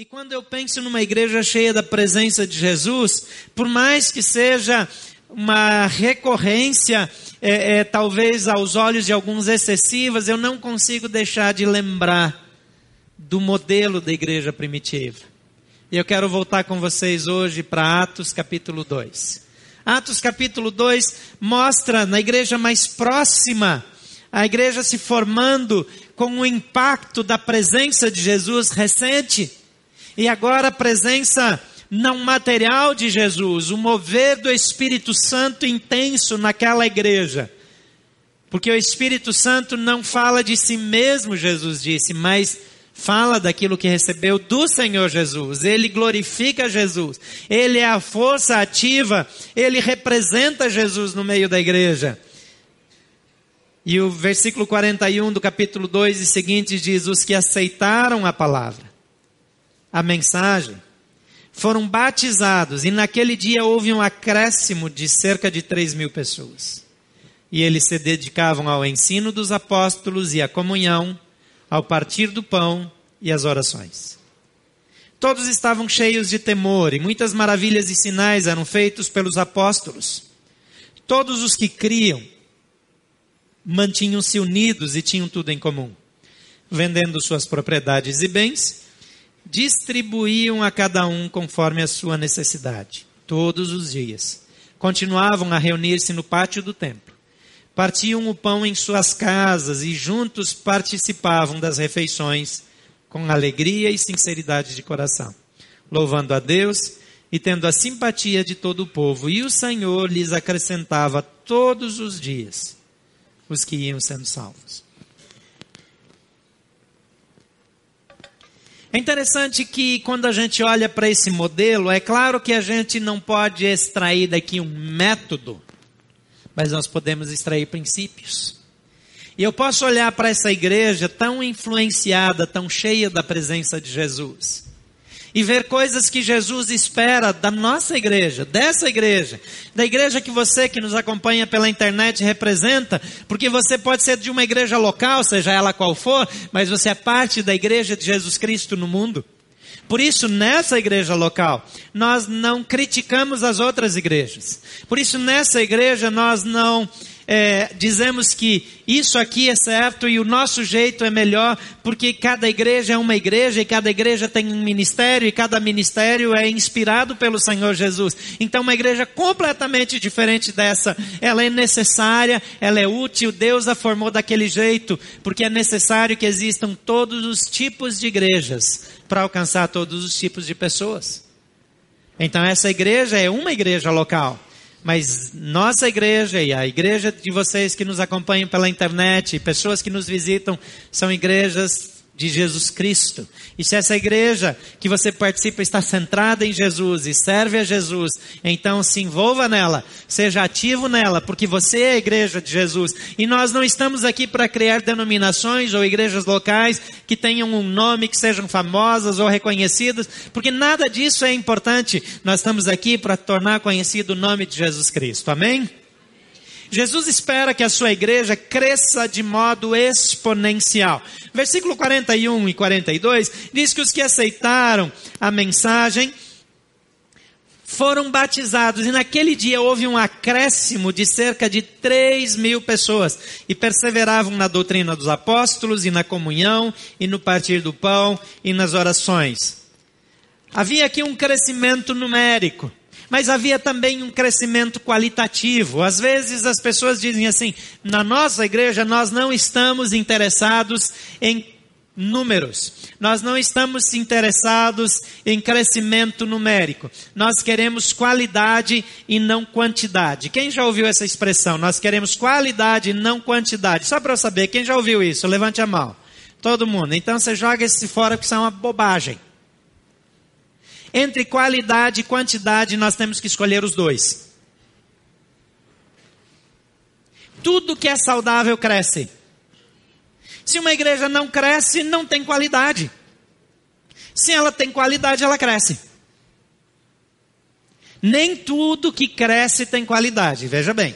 E quando eu penso numa igreja cheia da presença de Jesus, por mais que seja uma recorrência, é, é, talvez aos olhos de alguns excessivas, eu não consigo deixar de lembrar do modelo da igreja primitiva. E eu quero voltar com vocês hoje para Atos capítulo 2. Atos capítulo 2 mostra na igreja mais próxima, a igreja se formando com o impacto da presença de Jesus recente. E agora a presença não material de Jesus, o mover do Espírito Santo intenso naquela igreja. Porque o Espírito Santo não fala de si mesmo, Jesus disse, mas fala daquilo que recebeu do Senhor Jesus. Ele glorifica Jesus. Ele é a força ativa, ele representa Jesus no meio da igreja. E o versículo 41 do capítulo 2 e seguintes diz: Os que aceitaram a palavra, a mensagem, foram batizados, e naquele dia houve um acréscimo de cerca de 3 mil pessoas. E eles se dedicavam ao ensino dos apóstolos e à comunhão, ao partir do pão e às orações. Todos estavam cheios de temor, e muitas maravilhas e sinais eram feitos pelos apóstolos. Todos os que criam mantinham-se unidos e tinham tudo em comum. Vendendo suas propriedades e bens, distribuíam a cada um conforme a sua necessidade, todos os dias. Continuavam a reunir-se no pátio do templo. Partiam o pão em suas casas e juntos participavam das refeições com alegria e sinceridade de coração, louvando a Deus e tendo a simpatia de todo o povo. E o Senhor lhes acrescentava todos os dias os que iam sendo salvos. É interessante que quando a gente olha para esse modelo, é claro que a gente não pode extrair daqui um método, mas nós podemos extrair princípios. E eu posso olhar para essa igreja tão influenciada, tão cheia da presença de Jesus e ver coisas que Jesus espera da nossa igreja, dessa igreja, da igreja que você que nos acompanha pela internet representa, porque você pode ser de uma igreja local, seja ela qual for, mas você é parte da igreja de Jesus Cristo no mundo. Por isso, nessa igreja local, nós não criticamos as outras igrejas. Por isso, nessa igreja, nós não é, dizemos que isso aqui é certo e o nosso jeito é melhor, porque cada igreja é uma igreja e cada igreja tem um ministério e cada ministério é inspirado pelo Senhor Jesus. Então, uma igreja completamente diferente dessa, ela é necessária, ela é útil, Deus a formou daquele jeito, porque é necessário que existam todos os tipos de igrejas para alcançar todos os tipos de pessoas. Então, essa igreja é uma igreja local. Mas nossa igreja e a igreja de vocês que nos acompanham pela internet, pessoas que nos visitam, são igrejas de Jesus Cristo. E se essa igreja que você participa está centrada em Jesus e serve a Jesus, então se envolva nela, seja ativo nela, porque você é a igreja de Jesus. E nós não estamos aqui para criar denominações ou igrejas locais que tenham um nome, que sejam famosas ou reconhecidas, porque nada disso é importante. Nós estamos aqui para tornar conhecido o nome de Jesus Cristo. Amém? Jesus espera que a sua igreja cresça de modo exponencial. Versículo 41 e 42 diz que os que aceitaram a mensagem foram batizados, e naquele dia houve um acréscimo de cerca de 3 mil pessoas, e perseveravam na doutrina dos apóstolos, e na comunhão, e no partir do pão, e nas orações. Havia aqui um crescimento numérico mas havia também um crescimento qualitativo. Às vezes as pessoas dizem assim: na nossa igreja nós não estamos interessados em números. Nós não estamos interessados em crescimento numérico. Nós queremos qualidade e não quantidade. Quem já ouviu essa expressão? Nós queremos qualidade e não quantidade. Só para eu saber, quem já ouviu isso? Levante a mão. Todo mundo. Então você joga esse fora porque isso é uma bobagem. Entre qualidade e quantidade, nós temos que escolher os dois. Tudo que é saudável cresce. Se uma igreja não cresce, não tem qualidade. Se ela tem qualidade, ela cresce. Nem tudo que cresce tem qualidade, veja bem.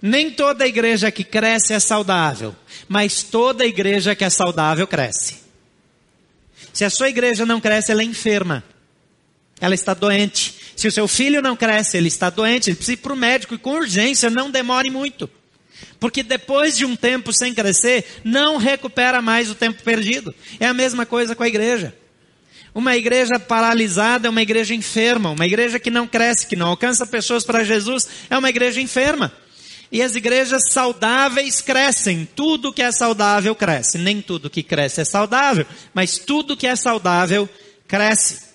Nem toda igreja que cresce é saudável, mas toda igreja que é saudável cresce. Se a sua igreja não cresce, ela é enferma. Ela está doente. Se o seu filho não cresce, ele está doente, ele precisa ir para o médico e com urgência, não demore muito. Porque depois de um tempo sem crescer, não recupera mais o tempo perdido. É a mesma coisa com a igreja. Uma igreja paralisada é uma igreja enferma. Uma igreja que não cresce, que não alcança pessoas para Jesus, é uma igreja enferma. E as igrejas saudáveis crescem. Tudo que é saudável cresce. Nem tudo que cresce é saudável, mas tudo que é saudável cresce.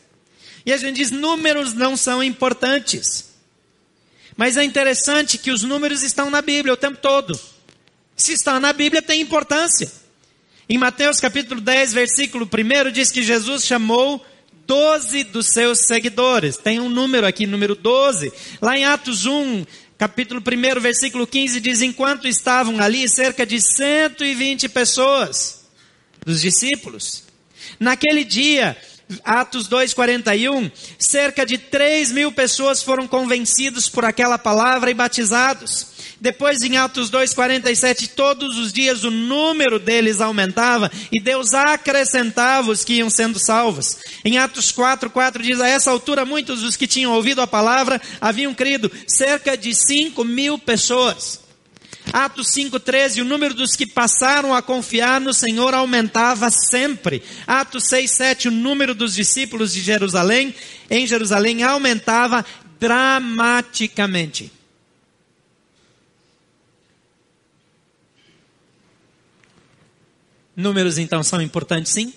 E a gente diz: números não são importantes. Mas é interessante que os números estão na Bíblia o tempo todo. Se está na Bíblia, tem importância. Em Mateus capítulo 10, versículo 1, diz que Jesus chamou doze dos seus seguidores. Tem um número aqui, número 12. Lá em Atos 1, capítulo 1, versículo 15, diz: Enquanto estavam ali cerca de 120 pessoas, dos discípulos. Naquele dia, Atos 2,41, cerca de 3 mil pessoas foram convencidos por aquela palavra e batizados. Depois, em Atos 2,47, todos os dias o número deles aumentava e Deus acrescentava os que iam sendo salvos. Em Atos 4,4 diz: A essa altura, muitos dos que tinham ouvido a palavra haviam crido, cerca de 5 mil pessoas. Atos 5,13, o número dos que passaram a confiar no Senhor aumentava sempre. Atos 6,7, o número dos discípulos de Jerusalém, em Jerusalém, aumentava dramaticamente. Números então são importantes sim.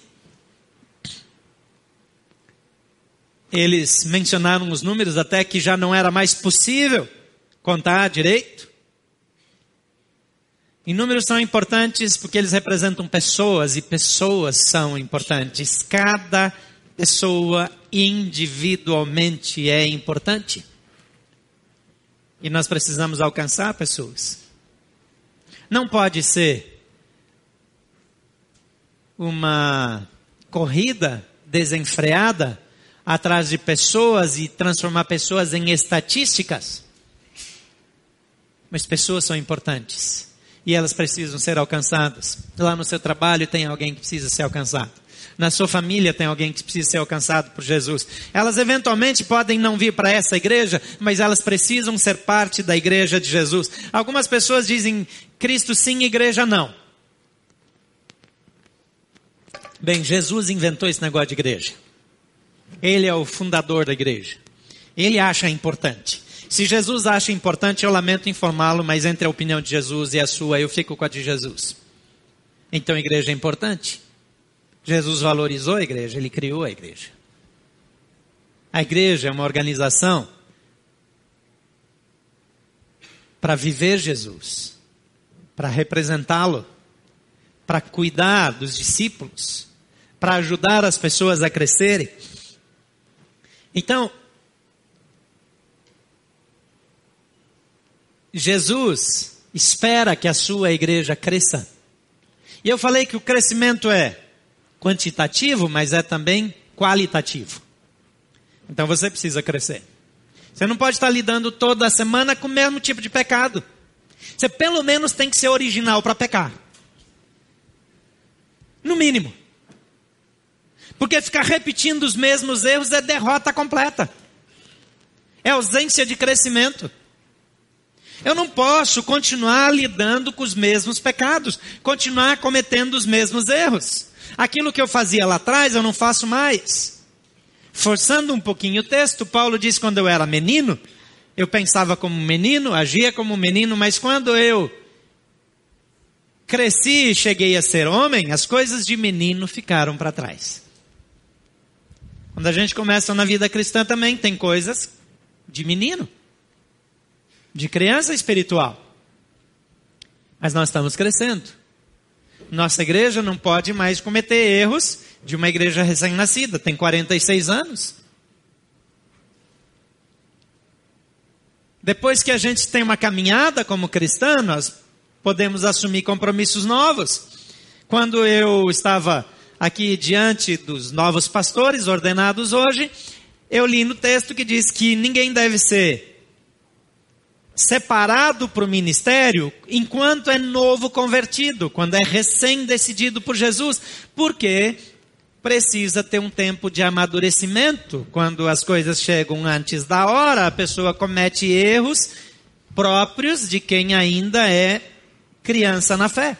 Eles mencionaram os números até que já não era mais possível contar direito. E números são importantes porque eles representam pessoas e pessoas são importantes. Cada pessoa individualmente é importante. E nós precisamos alcançar pessoas. Não pode ser uma corrida desenfreada atrás de pessoas e transformar pessoas em estatísticas. Mas pessoas são importantes e elas precisam ser alcançadas. Lá no seu trabalho tem alguém que precisa ser alcançado. Na sua família tem alguém que precisa ser alcançado por Jesus. Elas eventualmente podem não vir para essa igreja, mas elas precisam ser parte da igreja de Jesus. Algumas pessoas dizem Cristo sim, igreja não. Bem, Jesus inventou esse negócio de igreja. Ele é o fundador da igreja. Ele acha importante. Se Jesus acha importante, eu lamento informá-lo, mas entre a opinião de Jesus e a sua, eu fico com a de Jesus. Então igreja é importante. Jesus valorizou a igreja, ele criou a igreja. A igreja é uma organização para viver Jesus, para representá-lo, para cuidar dos discípulos, para ajudar as pessoas a crescerem. Então, Jesus espera que a sua igreja cresça. E eu falei que o crescimento é quantitativo, mas é também qualitativo. Então você precisa crescer. Você não pode estar lidando toda semana com o mesmo tipo de pecado. Você pelo menos tem que ser original para pecar. No mínimo. Porque ficar repetindo os mesmos erros é derrota completa. É ausência de crescimento. Eu não posso continuar lidando com os mesmos pecados, continuar cometendo os mesmos erros. Aquilo que eu fazia lá atrás, eu não faço mais. Forçando um pouquinho o texto, Paulo diz: quando eu era menino, eu pensava como menino, agia como menino, mas quando eu cresci e cheguei a ser homem, as coisas de menino ficaram para trás. Quando a gente começa na vida cristã também, tem coisas de menino de criança espiritual. Mas nós estamos crescendo. Nossa igreja não pode mais cometer erros de uma igreja recém-nascida, tem 46 anos. Depois que a gente tem uma caminhada como cristã, nós podemos assumir compromissos novos. Quando eu estava aqui diante dos novos pastores ordenados hoje, eu li no texto que diz que ninguém deve ser separado para o ministério enquanto é novo convertido, quando é recém decidido por Jesus, porque precisa ter um tempo de amadurecimento. Quando as coisas chegam antes da hora, a pessoa comete erros próprios de quem ainda é criança na fé.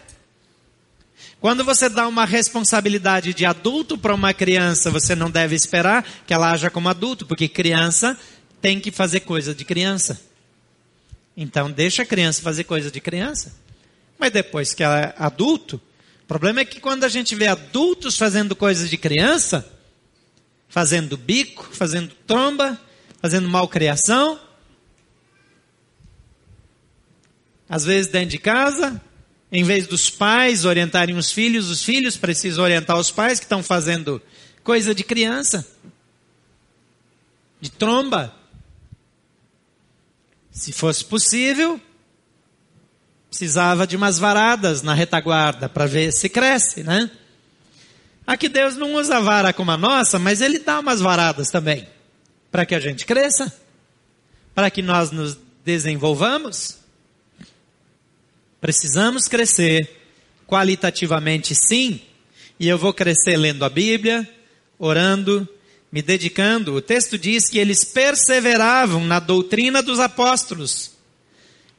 Quando você dá uma responsabilidade de adulto para uma criança, você não deve esperar que ela haja como adulto, porque criança tem que fazer coisa de criança. Então deixa a criança fazer coisa de criança. Mas depois que ela é adulto, o problema é que quando a gente vê adultos fazendo coisas de criança, fazendo bico, fazendo tromba, fazendo malcriação, às vezes dentro de casa, em vez dos pais orientarem os filhos, os filhos precisam orientar os pais que estão fazendo coisa de criança, de tromba. Se fosse possível, precisava de umas varadas na retaguarda para ver se cresce, né? Aqui Deus não usa vara como a nossa, mas Ele dá umas varadas também, para que a gente cresça, para que nós nos desenvolvamos. Precisamos crescer qualitativamente, sim, e eu vou crescer lendo a Bíblia, orando, me dedicando. O texto diz que eles perseveravam na doutrina dos apóstolos.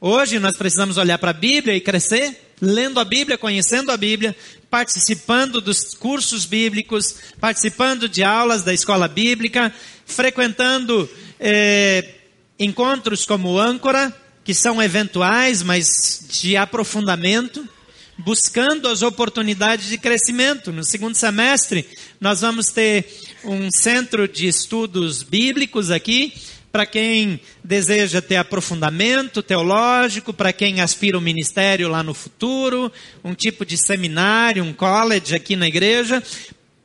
Hoje nós precisamos olhar para a Bíblia e crescer, lendo a Bíblia, conhecendo a Bíblia, participando dos cursos bíblicos, participando de aulas da escola bíblica, frequentando eh, encontros como âncora, que são eventuais, mas de aprofundamento, buscando as oportunidades de crescimento. No segundo semestre, nós vamos ter um centro de estudos bíblicos aqui, para quem deseja ter aprofundamento teológico, para quem aspira o um ministério lá no futuro, um tipo de seminário, um college aqui na igreja,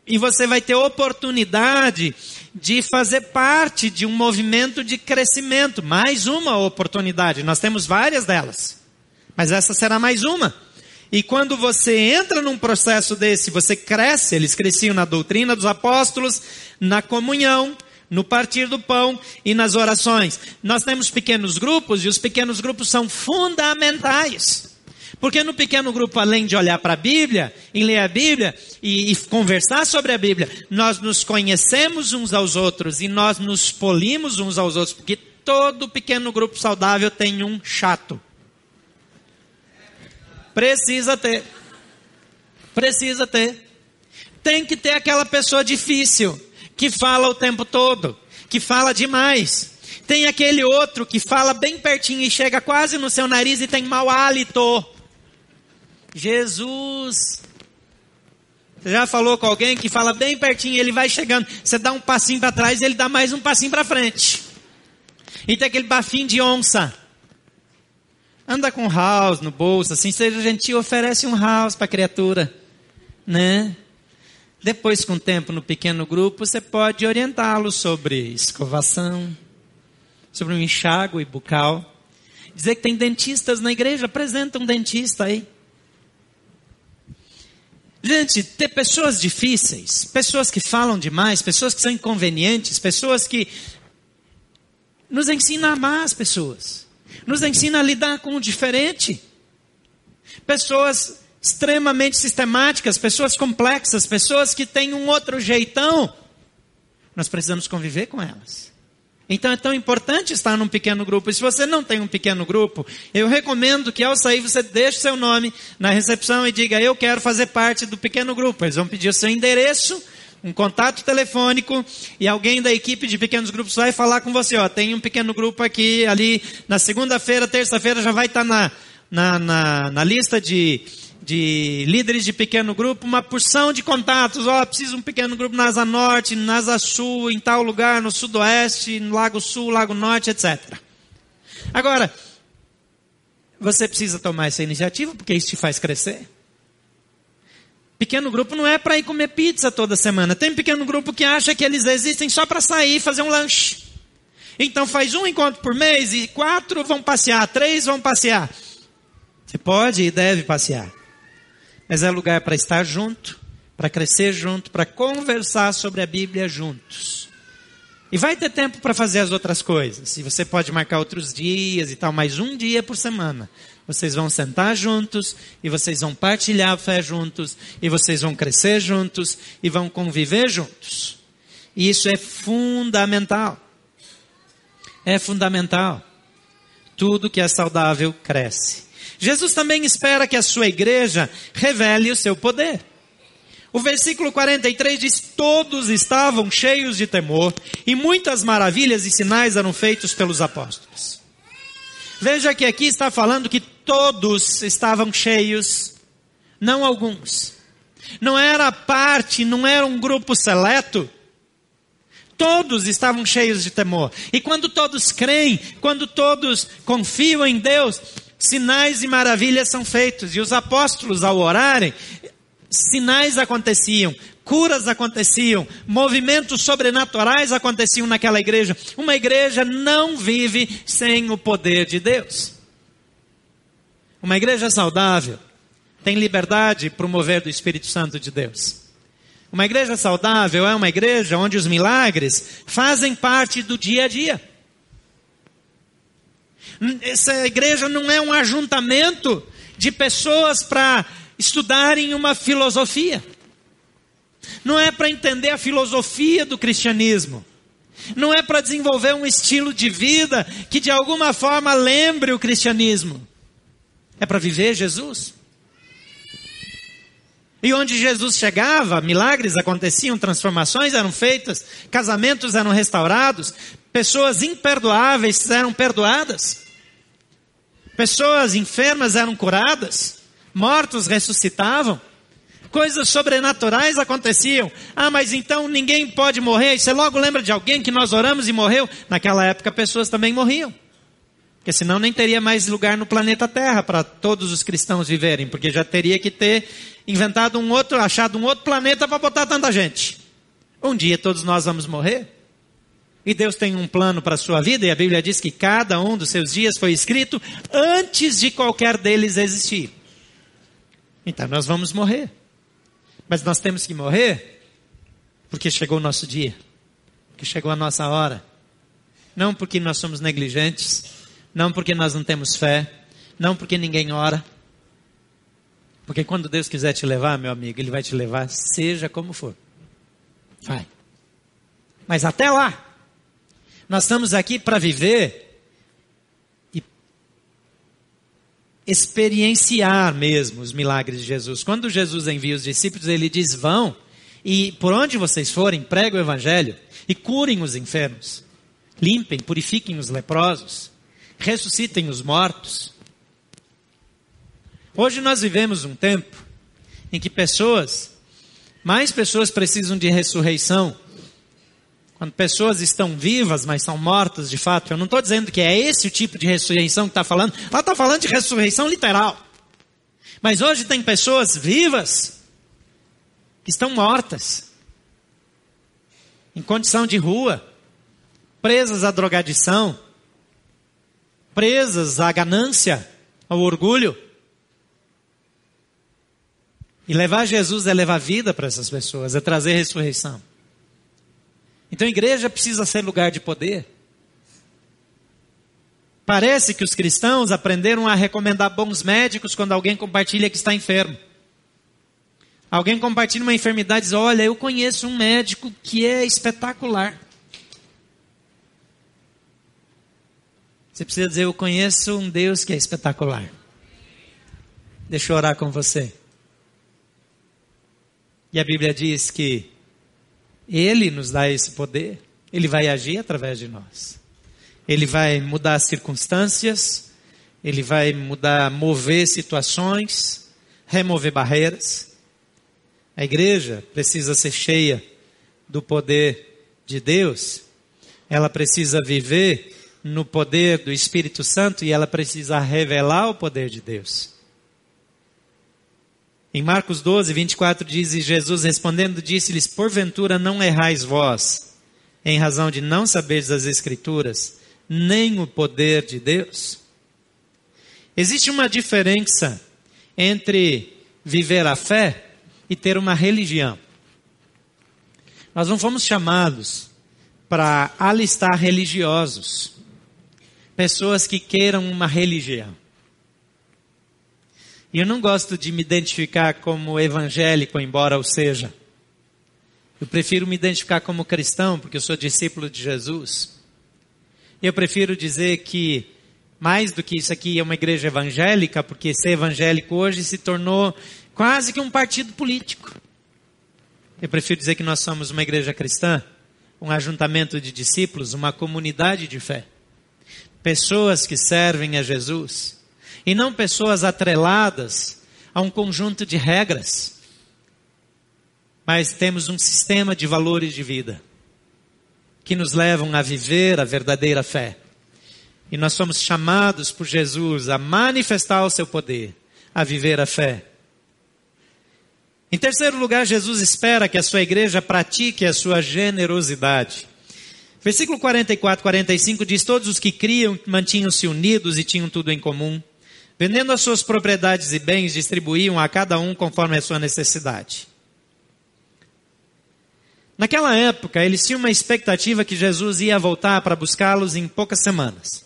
e você vai ter oportunidade de fazer parte de um movimento de crescimento. Mais uma oportunidade. Nós temos várias delas. Mas essa será mais uma. E quando você entra num processo desse, você cresce, eles cresciam na doutrina dos apóstolos, na comunhão, no partir do pão e nas orações. Nós temos pequenos grupos e os pequenos grupos são fundamentais. Porque no pequeno grupo, além de olhar para a Bíblia, e ler a Bíblia e, e, conversar sobre a Bíblia, nós nos conhecemos uns aos outros e nós nos polimos uns aos outros, porque todo pequeno grupo saudável tem um chato. Precisa ter. Precisa ter. Tem que ter aquela pessoa difícil, que fala o tempo todo, que fala demais. Tem aquele outro que fala bem pertinho e chega quase no seu nariz e tem mau hálito. Jesus. Você já falou com alguém que fala bem pertinho, ele vai chegando, você dá um passinho para trás ele dá mais um passinho para frente. E tem aquele bafinho de onça. Anda com house no bolso, assim, seja gentil, oferece um house para a criatura, né? Depois, com o tempo no pequeno grupo, você pode orientá-lo sobre escovação, sobre um enxágue bucal. Dizer que tem dentistas na igreja, apresenta um dentista aí. Gente, ter pessoas difíceis, pessoas que falam demais, pessoas que são inconvenientes, pessoas que nos ensina a amar as pessoas, nos ensina a lidar com o diferente. Pessoas extremamente sistemáticas, pessoas complexas, pessoas que têm um outro jeitão. Nós precisamos conviver com elas. Então é tão importante estar num pequeno grupo. E se você não tem um pequeno grupo, eu recomendo que ao sair você deixe seu nome na recepção e diga: Eu quero fazer parte do pequeno grupo. Eles vão pedir o seu endereço, um contato telefônico e alguém da equipe de pequenos grupos vai falar com você. Ó, tem um pequeno grupo aqui, ali na segunda-feira, terça-feira já vai estar na, na, na, na lista de de líderes de pequeno grupo, uma porção de contatos. Ó, oh, preciso de um pequeno grupo na Asa Norte, na Asa Sul, em tal lugar, no Sudoeste, no Lago Sul, Lago Norte, etc. Agora, você precisa tomar essa iniciativa, porque isso te faz crescer. Pequeno grupo não é para ir comer pizza toda semana. Tem pequeno grupo que acha que eles existem só para sair e fazer um lanche. Então faz um encontro por mês e quatro vão passear, três vão passear. Você pode e deve passear mas é lugar para estar junto, para crescer junto, para conversar sobre a Bíblia juntos. E vai ter tempo para fazer as outras coisas. E você pode marcar outros dias e tal, mas um dia por semana. Vocês vão sentar juntos e vocês vão partilhar a fé juntos e vocês vão crescer juntos e vão conviver juntos. E isso é fundamental. É fundamental. Tudo que é saudável cresce. Jesus também espera que a sua igreja revele o seu poder. O versículo 43 diz: Todos estavam cheios de temor, e muitas maravilhas e sinais eram feitos pelos apóstolos. Veja que aqui está falando que todos estavam cheios, não alguns. Não era parte, não era um grupo seleto. Todos estavam cheios de temor. E quando todos creem, quando todos confiam em Deus, sinais e maravilhas são feitos. E os apóstolos, ao orarem, sinais aconteciam, curas aconteciam, movimentos sobrenaturais aconteciam naquela igreja. Uma igreja não vive sem o poder de Deus. Uma igreja saudável tem liberdade para mover do Espírito Santo de Deus. Uma igreja saudável é uma igreja onde os milagres fazem parte do dia a dia. Essa igreja não é um ajuntamento de pessoas para estudarem uma filosofia. Não é para entender a filosofia do cristianismo. Não é para desenvolver um estilo de vida que de alguma forma lembre o cristianismo. É para viver Jesus. E onde Jesus chegava, milagres aconteciam, transformações eram feitas, casamentos eram restaurados, pessoas imperdoáveis eram perdoadas, pessoas enfermas eram curadas, mortos ressuscitavam, coisas sobrenaturais aconteciam. Ah, mas então ninguém pode morrer. você logo lembra de alguém que nós oramos e morreu? Naquela época pessoas também morriam. Porque senão nem teria mais lugar no planeta Terra para todos os cristãos viverem, porque já teria que ter inventado um outro, achado um outro planeta para botar tanta gente. Um dia todos nós vamos morrer. E Deus tem um plano para a sua vida, e a Bíblia diz que cada um dos seus dias foi escrito antes de qualquer deles existir. Então nós vamos morrer. Mas nós temos que morrer porque chegou o nosso dia, porque chegou a nossa hora. Não porque nós somos negligentes, não porque nós não temos fé, não porque ninguém ora. Porque quando Deus quiser te levar, meu amigo, Ele vai te levar, seja como for. Vai. Mas até lá, nós estamos aqui para viver e experienciar mesmo os milagres de Jesus. Quando Jesus envia os discípulos, ele diz: vão e por onde vocês forem, preguem o evangelho e curem os enfermos, limpem, purifiquem os leprosos, ressuscitem os mortos. Hoje nós vivemos um tempo em que pessoas, mais pessoas precisam de ressurreição. Quando pessoas estão vivas, mas são mortas de fato. Eu não estou dizendo que é esse o tipo de ressurreição que está falando. Ela está falando de ressurreição literal. Mas hoje tem pessoas vivas que estão mortas, em condição de rua, presas à drogadição, presas à ganância, ao orgulho. E levar Jesus é levar vida para essas pessoas, é trazer ressurreição. Então a igreja precisa ser lugar de poder. Parece que os cristãos aprenderam a recomendar bons médicos quando alguém compartilha que está enfermo. Alguém compartilha uma enfermidade e diz: Olha, eu conheço um médico que é espetacular. Você precisa dizer: Eu conheço um Deus que é espetacular. Deixa eu orar com você. E a Bíblia diz que Ele nos dá esse poder, Ele vai agir através de nós. Ele vai mudar as circunstâncias, Ele vai mudar, mover situações, remover barreiras. A igreja precisa ser cheia do poder de Deus, ela precisa viver no poder do Espírito Santo e ela precisa revelar o poder de Deus. Em Marcos 12, 24 diz: E Jesus respondendo disse-lhes: Porventura não errais vós, em razão de não saberes as Escrituras, nem o poder de Deus? Existe uma diferença entre viver a fé e ter uma religião. Nós não fomos chamados para alistar religiosos pessoas que queiram uma religião. E eu não gosto de me identificar como evangélico, embora o seja. Eu prefiro me identificar como cristão, porque eu sou discípulo de Jesus. Eu prefiro dizer que, mais do que isso aqui, é uma igreja evangélica, porque ser evangélico hoje se tornou quase que um partido político. Eu prefiro dizer que nós somos uma igreja cristã, um ajuntamento de discípulos, uma comunidade de fé. Pessoas que servem a Jesus e não pessoas atreladas a um conjunto de regras, mas temos um sistema de valores de vida que nos levam a viver a verdadeira fé. E nós somos chamados por Jesus a manifestar o seu poder, a viver a fé. Em terceiro lugar, Jesus espera que a sua igreja pratique a sua generosidade. Versículo 44, 45 diz: Todos os que criam mantinham-se unidos e tinham tudo em comum. Vendendo as suas propriedades e bens, distribuíam a cada um conforme a sua necessidade. Naquela época, eles tinham uma expectativa que Jesus ia voltar para buscá-los em poucas semanas.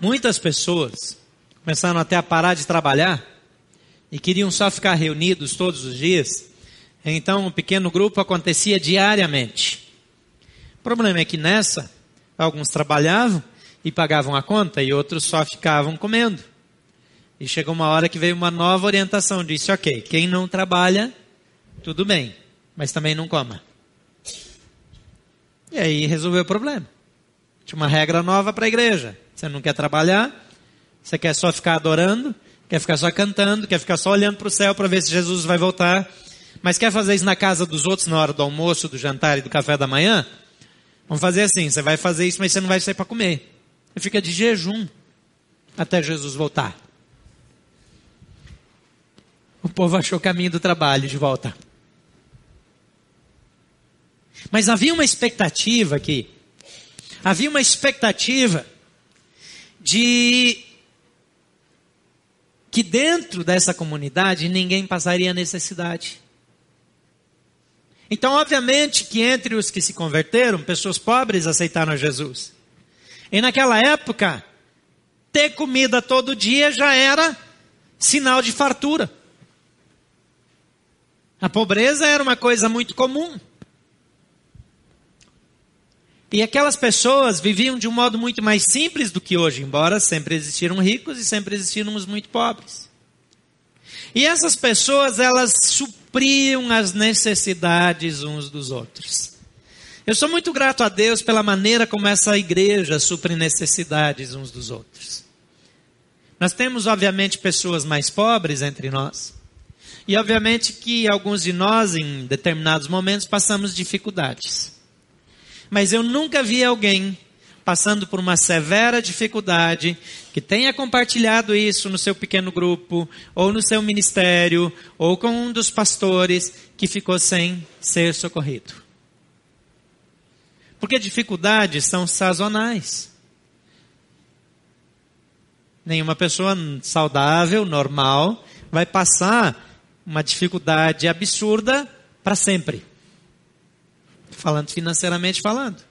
Muitas pessoas começaram até a parar de trabalhar e queriam só ficar reunidos todos os dias. Então, um pequeno grupo acontecia diariamente. O problema é que nessa, alguns trabalhavam e pagavam a conta e outros só ficavam comendo. E chegou uma hora que veio uma nova orientação, disse, ok, quem não trabalha, tudo bem, mas também não coma. E aí resolveu o problema. Tinha uma regra nova para a igreja. Você não quer trabalhar, você quer só ficar adorando, quer ficar só cantando, quer ficar só olhando para o céu para ver se Jesus vai voltar, mas quer fazer isso na casa dos outros na hora do almoço, do jantar e do café da manhã? Vamos fazer assim, você vai fazer isso, mas você não vai sair para comer e fica de jejum até Jesus voltar. O povo achou o caminho do trabalho de volta. Mas havia uma expectativa aqui. Havia uma expectativa de que dentro dessa comunidade ninguém passaria necessidade. Então, obviamente que entre os que se converteram, pessoas pobres aceitaram Jesus. E naquela época, ter comida todo dia já era sinal de fartura. A pobreza era uma coisa muito comum. E aquelas pessoas viviam de um modo muito mais simples do que hoje, embora sempre existiram ricos e sempre existiram os muito pobres. E essas pessoas, elas supriam as necessidades uns dos outros. Eu sou muito grato a Deus pela maneira como essa igreja supre necessidades uns dos outros. Nós temos, obviamente, pessoas mais pobres entre nós. E, obviamente, que alguns de nós, em determinados momentos, passamos dificuldades. Mas eu nunca vi alguém passando por uma severa dificuldade, que tenha compartilhado isso no seu pequeno grupo, ou no seu ministério, ou com um dos pastores, que ficou sem ser socorrido. Porque dificuldades são sazonais. Nenhuma pessoa saudável, normal, vai passar uma dificuldade absurda para sempre. Falando financeiramente falando.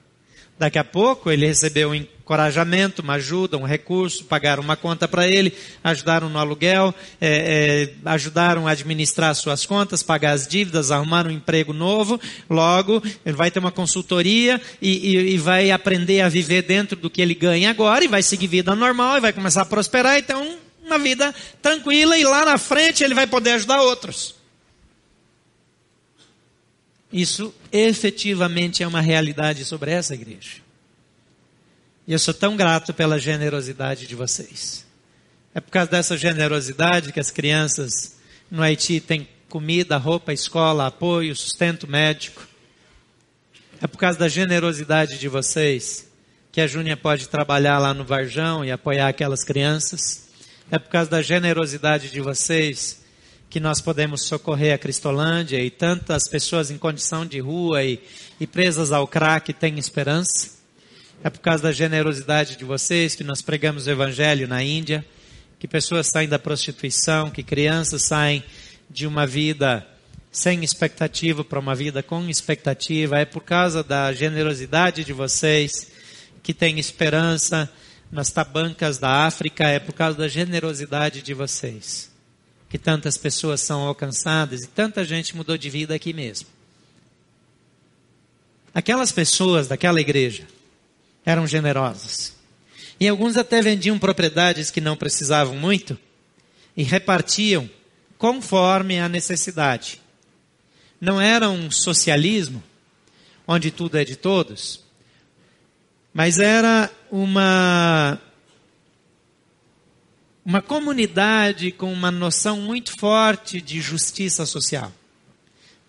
Daqui a pouco ele recebeu um encorajamento, uma ajuda, um recurso, pagaram uma conta para ele, ajudaram no aluguel, é, é, ajudaram a administrar suas contas, pagar as dívidas, arrumar um emprego novo. Logo, ele vai ter uma consultoria e, e, e vai aprender a viver dentro do que ele ganha agora e vai seguir vida normal e vai começar a prosperar. Então, uma vida tranquila e lá na frente ele vai poder ajudar outros. Isso efetivamente é uma realidade sobre essa igreja. E eu sou tão grato pela generosidade de vocês. É por causa dessa generosidade que as crianças no Haiti têm comida, roupa, escola, apoio, sustento médico. É por causa da generosidade de vocês que a Júnia pode trabalhar lá no Varjão e apoiar aquelas crianças. É por causa da generosidade de vocês que nós podemos socorrer a Cristolândia e tantas pessoas em condição de rua e, e presas ao crack têm esperança. É por causa da generosidade de vocês que nós pregamos o Evangelho na Índia, que pessoas saem da prostituição, que crianças saem de uma vida sem expectativa para uma vida com expectativa. É por causa da generosidade de vocês que tem esperança nas tabancas da África é por causa da generosidade de vocês. Que tantas pessoas são alcançadas e tanta gente mudou de vida aqui mesmo. Aquelas pessoas daquela igreja eram generosas. E alguns até vendiam propriedades que não precisavam muito e repartiam conforme a necessidade. Não era um socialismo onde tudo é de todos, mas era uma uma comunidade com uma noção muito forte de justiça social,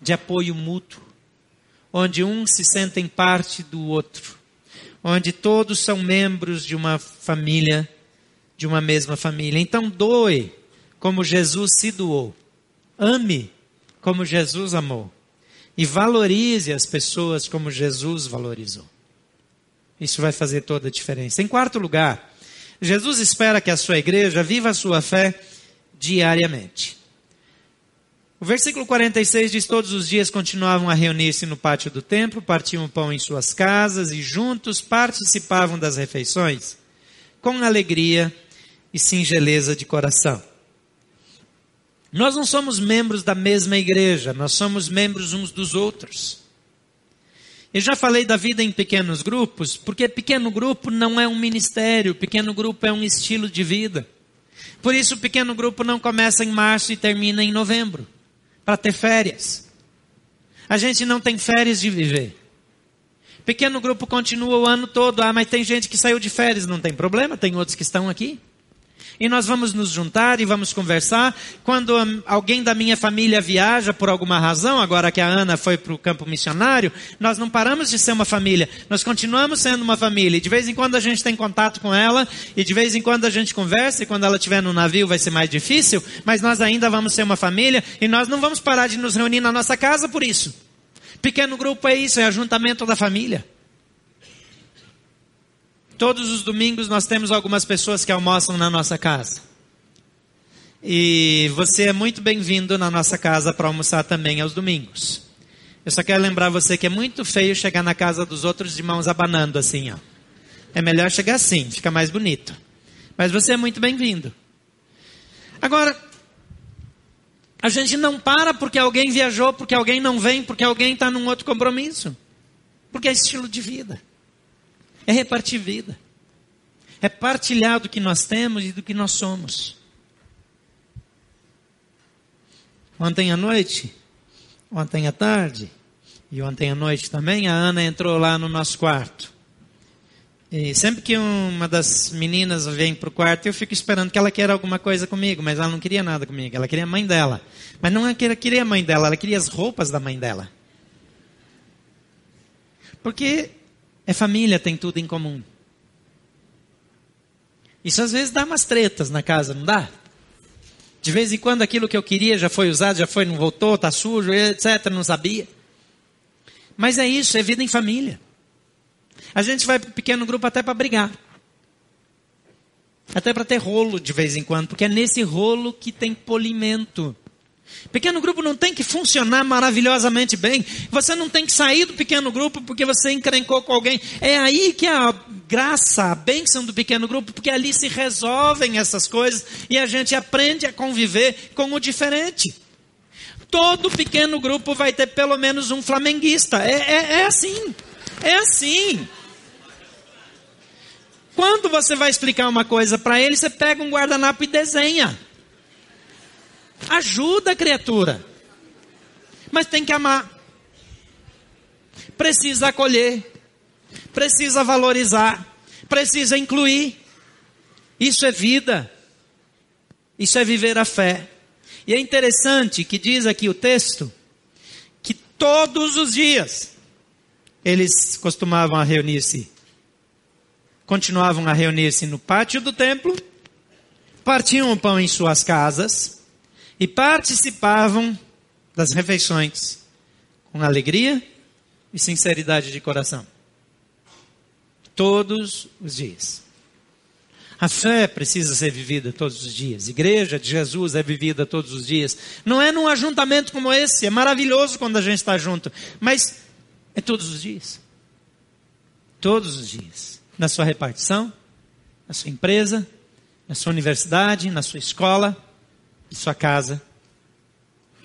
de apoio mútuo, onde uns se sentem parte do outro, onde todos são membros de uma família, de uma mesma família. Então doe como Jesus se doou. Ame como Jesus amou. E valorize as pessoas como Jesus valorizou. Isso vai fazer toda a diferença. Em quarto lugar, Jesus espera que a sua igreja viva a sua fé diariamente. O versículo 46 diz: Todos os dias continuavam a reunir-se no pátio do templo, partiam pão em suas casas e juntos participavam das refeições, com alegria e singeleza de coração. Nós não somos membros da mesma igreja, nós somos membros uns dos outros. Eu já falei da vida em pequenos grupos, porque pequeno grupo não é um ministério, pequeno grupo é um estilo de vida. Por isso, o pequeno grupo não começa em março e termina em novembro, para ter férias. A gente não tem férias de viver. Pequeno grupo continua o ano todo. Ah, mas tem gente que saiu de férias, não tem problema, tem outros que estão aqui. E nós vamos nos juntar e vamos conversar. Quando alguém da minha família viaja por alguma razão, agora que a Ana foi para o campo missionário, nós não paramos de ser uma família. Nós continuamos sendo uma família. E de vez em quando a gente tem contato com ela, e de vez em quando a gente conversa, e quando ela estiver no navio vai ser mais difícil, mas nós ainda vamos ser uma família, e nós não vamos parar de nos reunir na nossa casa por isso. Pequeno grupo é isso, é ajuntamento da família. Todos os domingos nós temos algumas pessoas que almoçam na nossa casa. E você é muito bem-vindo na nossa casa para almoçar também aos domingos. Eu só quero lembrar você que é muito feio chegar na casa dos outros de mãos abanando assim, ó. É melhor chegar assim, fica mais bonito. Mas você é muito bem-vindo. Agora, a gente não para porque alguém viajou, porque alguém não vem, porque alguém está num outro compromisso. Porque é estilo de vida é repartir vida. É partilhar do que nós temos e do que nós somos. Ontem à noite, ontem à tarde e ontem à noite também, a Ana entrou lá no nosso quarto. E sempre que uma das meninas vem para o quarto, eu fico esperando que ela queira alguma coisa comigo, mas ela não queria nada comigo, ela queria a mãe dela. Mas não é ela queria a mãe dela, ela queria as roupas da mãe dela. Porque é família, tem tudo em comum. Isso às vezes dá umas tretas na casa, não dá? De vez em quando aquilo que eu queria já foi usado, já foi, não voltou, está sujo, etc. Não sabia. Mas é isso, é vida em família. A gente vai para pequeno grupo até para brigar. Até para ter rolo de vez em quando, porque é nesse rolo que tem polimento. Pequeno grupo não tem que funcionar maravilhosamente bem. Você não tem que sair do pequeno grupo porque você encrencou com alguém. É aí que a graça, a bênção do pequeno grupo, porque ali se resolvem essas coisas e a gente aprende a conviver com o diferente. Todo pequeno grupo vai ter pelo menos um flamenguista. É, é, é assim. É assim. Quando você vai explicar uma coisa para ele, você pega um guardanapo e desenha. Ajuda a criatura. Mas tem que amar. Precisa acolher. Precisa valorizar. Precisa incluir. Isso é vida. Isso é viver a fé. E é interessante que diz aqui o texto que todos os dias eles costumavam reunir-se, continuavam a reunir-se no pátio do templo, partiam o pão em suas casas e participavam das refeições com alegria e sinceridade de coração. Todos os dias. A fé precisa ser vivida todos os dias. A igreja de Jesus é vivida todos os dias. Não é num ajuntamento como esse. É maravilhoso quando a gente está junto. Mas é todos os dias. Todos os dias. Na sua repartição, na sua empresa, na sua universidade, na sua escola, na sua casa,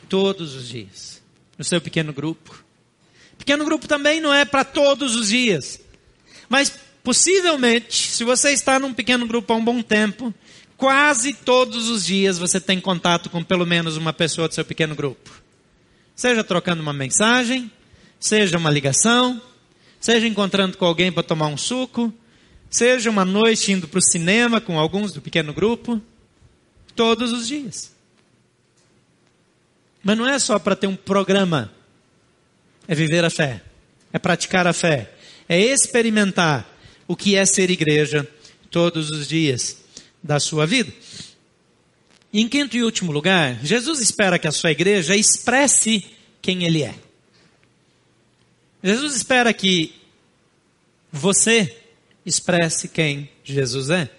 todos os dias, no seu pequeno grupo. Pequeno grupo também não é para todos os dias, mas possivelmente, se você está num pequeno grupo há um bom tempo, quase todos os dias você tem contato com pelo menos uma pessoa do seu pequeno grupo. Seja trocando uma mensagem, seja uma ligação, seja encontrando com alguém para tomar um suco, seja uma noite indo para o cinema com alguns do pequeno grupo, todos os dias. Mas não é só para ter um programa, é viver a fé, é praticar a fé, é experimentar o que é ser igreja todos os dias da sua vida. E em quinto e último lugar, Jesus espera que a sua igreja expresse quem ele é. Jesus espera que você expresse quem Jesus é.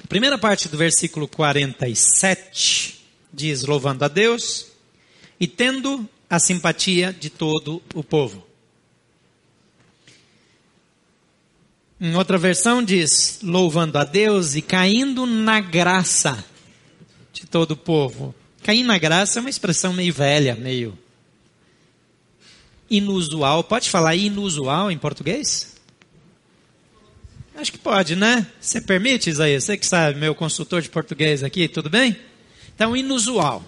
A primeira parte do versículo 47 diz: louvando a Deus e tendo a simpatia de todo o povo. Em outra versão diz: louvando a Deus e caindo na graça de todo o povo. Cair na graça é uma expressão meio velha, meio inusual. Pode falar inusual em português? Acho que pode, né? Você permite, Isaías? Você que sabe, meu consultor de português aqui, tudo bem? Então, inusual.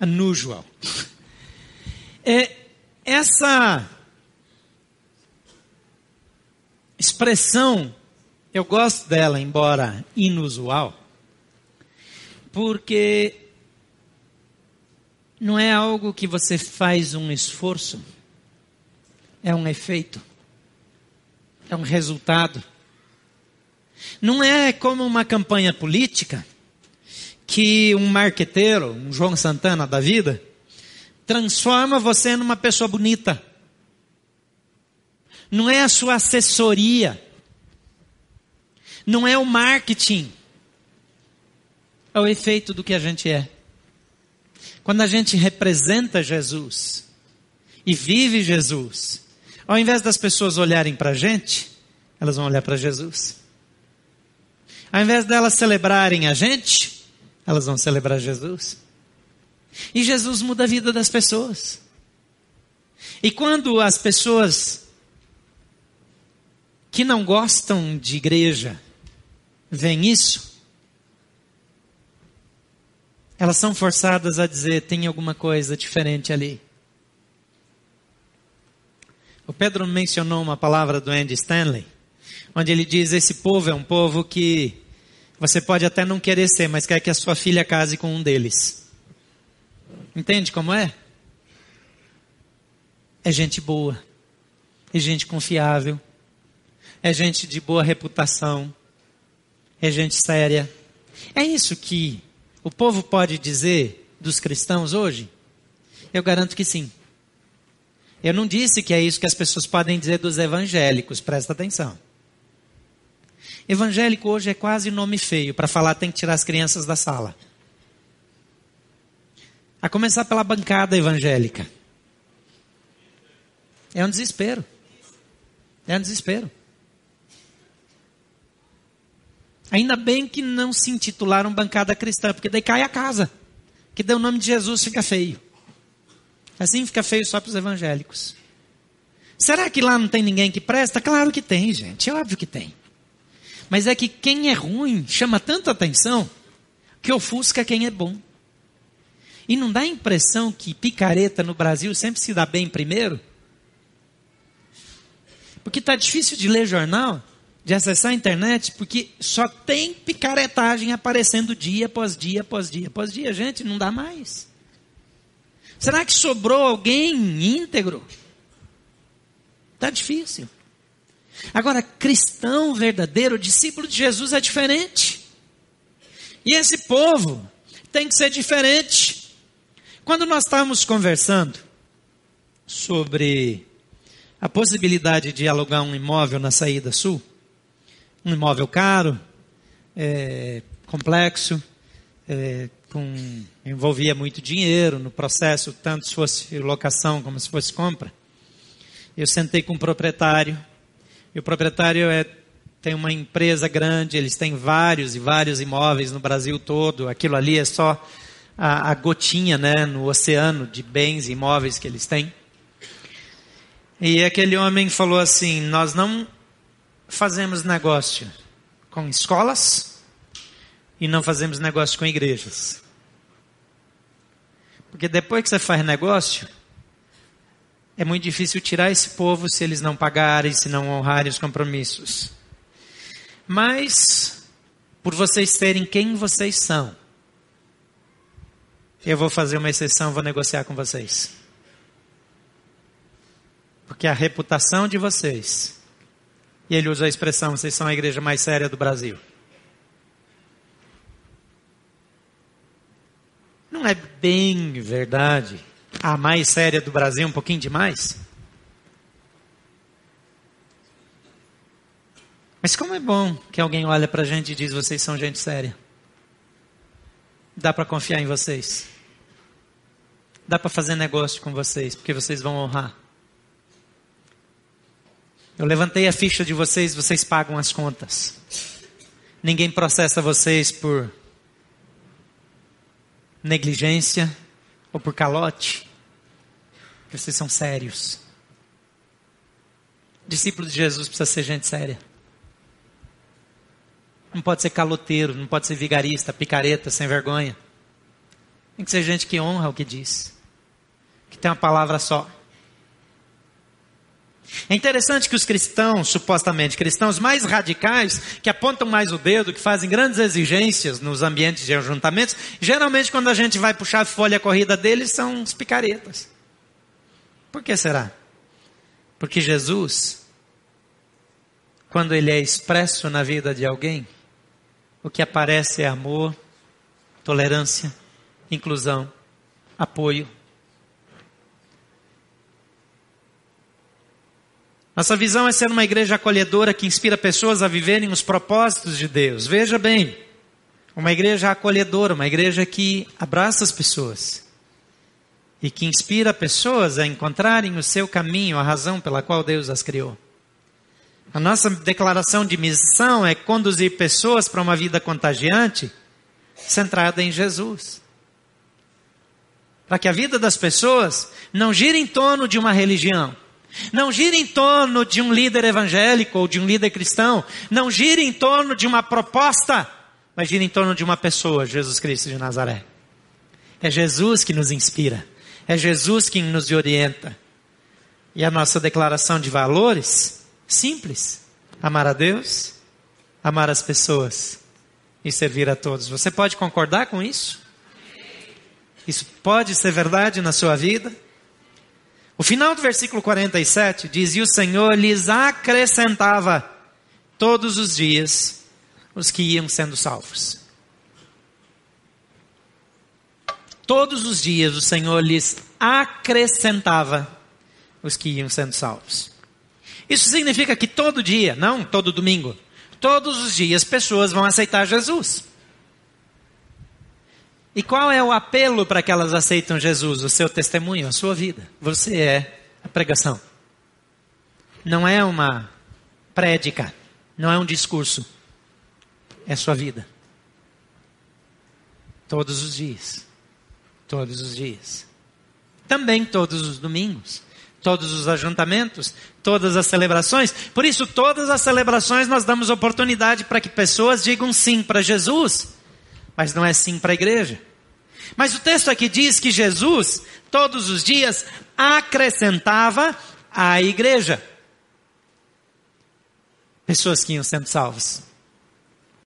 Unusual. É, essa expressão, eu gosto dela, embora inusual, porque não é algo que você faz um esforço, é um efeito, é um resultado. Não é como uma campanha política que um marqueteiro, um João Santana da vida, transforma você numa pessoa bonita não é a sua assessoria, não é o marketing, é o efeito do que a gente é. Quando a gente representa Jesus e vive Jesus, ao invés das pessoas olharem para a gente, elas vão olhar para Jesus. Ao invés delas celebrarem a gente, elas vão celebrar Jesus. E Jesus muda a vida das pessoas. E quando as pessoas que não gostam de igreja veem isso, elas são forçadas a dizer: tem alguma coisa diferente ali. O Pedro mencionou uma palavra do Andy Stanley, onde ele diz: esse povo é um povo que você pode até não querer ser, mas quer que a sua filha case com um deles. Entende como é? É gente boa, é gente confiável, é gente de boa reputação, é gente séria. É isso que o povo pode dizer dos cristãos hoje? Eu garanto que sim. Eu não disse que é isso que as pessoas podem dizer dos evangélicos, presta atenção. Evangélico hoje é quase nome feio, para falar tem que tirar as crianças da sala. A começar pela bancada evangélica. É um desespero. É um desespero. Ainda bem que não se intitularam bancada cristã, porque daí cai a casa. Que daí o nome de Jesus fica feio. Assim fica feio só para os evangélicos. Será que lá não tem ninguém que presta? Claro que tem, gente. É óbvio que tem. Mas é que quem é ruim chama tanta atenção que ofusca quem é bom. E não dá a impressão que picareta no Brasil sempre se dá bem primeiro? Porque está difícil de ler jornal de acessar a internet, porque só tem picaretagem aparecendo dia após dia, após dia, após dia. Gente, não dá mais. Será que sobrou alguém íntegro? Está difícil. Agora, cristão verdadeiro, discípulo de Jesus é diferente. E esse povo tem que ser diferente. Quando nós estávamos conversando sobre a possibilidade de alugar um imóvel na saída sul, um imóvel caro, é, complexo, é, com, envolvia muito dinheiro no processo, tanto se fosse locação como se fosse compra. Eu sentei com o proprietário, E o proprietário é, tem uma empresa grande, eles têm vários e vários imóveis no Brasil todo. Aquilo ali é só a, a gotinha né, no oceano de bens e imóveis que eles têm. E aquele homem falou assim: Nós não fazemos negócio com escolas e não fazemos negócio com igrejas. Porque depois que você faz negócio, é muito difícil tirar esse povo se eles não pagarem, se não honrarem os compromissos. Mas, por vocês terem quem vocês são, eu vou fazer uma exceção, vou negociar com vocês. Porque a reputação de vocês, e ele usa a expressão, vocês são a igreja mais séria do Brasil. É bem verdade a mais séria do Brasil, um pouquinho demais. Mas como é bom que alguém olha para a gente e diz: vocês são gente séria. Dá para confiar em vocês. Dá para fazer negócio com vocês, porque vocês vão honrar. Eu levantei a ficha de vocês, vocês pagam as contas. Ninguém processa vocês por negligência ou por calote. Vocês são sérios. Discípulo de Jesus precisa ser gente séria. Não pode ser caloteiro, não pode ser vigarista, picareta, sem vergonha. Tem que ser gente que honra o que diz. Que tem uma palavra só. É interessante que os cristãos, supostamente cristãos mais radicais, que apontam mais o dedo, que fazem grandes exigências nos ambientes de ajuntamentos, geralmente quando a gente vai puxar a folha corrida deles, são os picaretas. Por que será? Porque Jesus, quando ele é expresso na vida de alguém, o que aparece é amor, tolerância, inclusão, apoio, Nossa visão é ser uma igreja acolhedora que inspira pessoas a viverem os propósitos de Deus. Veja bem, uma igreja acolhedora, uma igreja que abraça as pessoas e que inspira pessoas a encontrarem o seu caminho, a razão pela qual Deus as criou. A nossa declaração de missão é conduzir pessoas para uma vida contagiante centrada em Jesus. Para que a vida das pessoas não gire em torno de uma religião, não gira em torno de um líder evangélico ou de um líder cristão. Não gira em torno de uma proposta, mas gira em torno de uma pessoa, Jesus Cristo de Nazaré. É Jesus que nos inspira. É Jesus que nos orienta. E a nossa declaração de valores, simples: amar a Deus, amar as pessoas e servir a todos. Você pode concordar com isso? Isso pode ser verdade na sua vida? O final do versículo 47 diz: E o Senhor lhes acrescentava todos os dias os que iam sendo salvos. Todos os dias o Senhor lhes acrescentava os que iam sendo salvos. Isso significa que todo dia, não todo domingo, todos os dias pessoas vão aceitar Jesus. E qual é o apelo para que elas aceitem Jesus? O seu testemunho, a sua vida. Você é a pregação. Não é uma prédica, não é um discurso. É sua vida. Todos os dias. Todos os dias. Também todos os domingos. Todos os ajuntamentos, todas as celebrações. Por isso, todas as celebrações nós damos oportunidade para que pessoas digam sim para Jesus mas não é sim para a igreja. Mas o texto aqui diz que Jesus, todos os dias, acrescentava à igreja pessoas que iam sendo salvas.